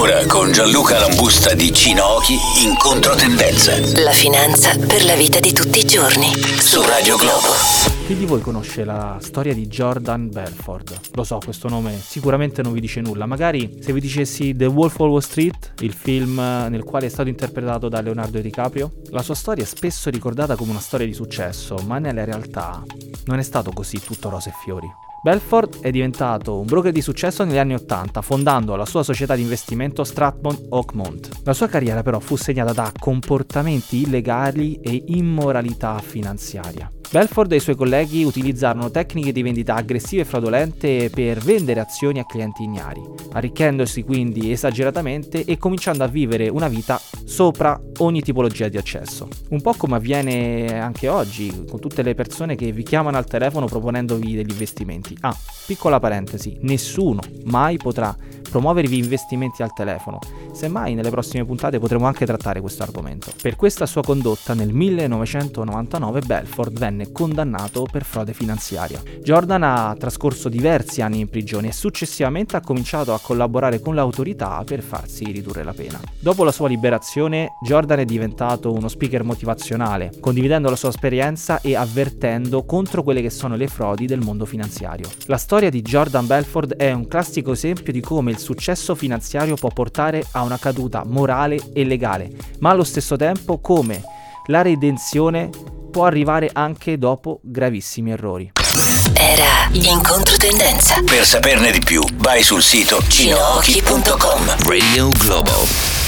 Ora con Gianluca Lambusta di Cinochi in controtendenza. La finanza per la vita di tutti i giorni. Su Radio Globo. Chi di voi conosce la storia di Jordan Belford? Lo so, questo nome sicuramente non vi dice nulla. Magari se vi dicessi The Wolf of Wall Street, il film nel quale è stato interpretato da Leonardo DiCaprio, la sua storia è spesso ricordata come una storia di successo, ma nella realtà non è stato così tutto rose e fiori. Belford è diventato un broker di successo negli anni 80, fondando la sua società di investimento Stratmont Oakmont. La sua carriera però fu segnata da comportamenti illegali e immoralità finanziaria. Belford e i suoi colleghi utilizzarono tecniche di vendita aggressive e fraudolente per vendere azioni a clienti ignari, arricchendosi quindi esageratamente e cominciando a vivere una vita sopra ogni tipologia di accesso. Un po' come avviene anche oggi con tutte le persone che vi chiamano al telefono proponendovi degli investimenti. Ah, piccola parentesi, nessuno mai potrà promuovervi investimenti al telefono. Semmai nelle prossime puntate potremo anche trattare questo argomento. Per questa sua condotta nel 1999 Belford venne condannato per frode finanziaria. Jordan ha trascorso diversi anni in prigione e successivamente ha cominciato a collaborare con l'autorità per farsi ridurre la pena. Dopo la sua liberazione, Jordan è diventato uno speaker motivazionale, condividendo la sua esperienza e avvertendo contro quelle che sono le frodi del mondo finanziario. La storia di Jordan Belford è un classico esempio di come il successo finanziario può portare a una caduta morale e legale, ma allo stesso tempo come la redenzione può arrivare anche dopo gravissimi errori. Era in controtendenza. Per saperne di più, vai sul sito cinochi.com. Radio Globo.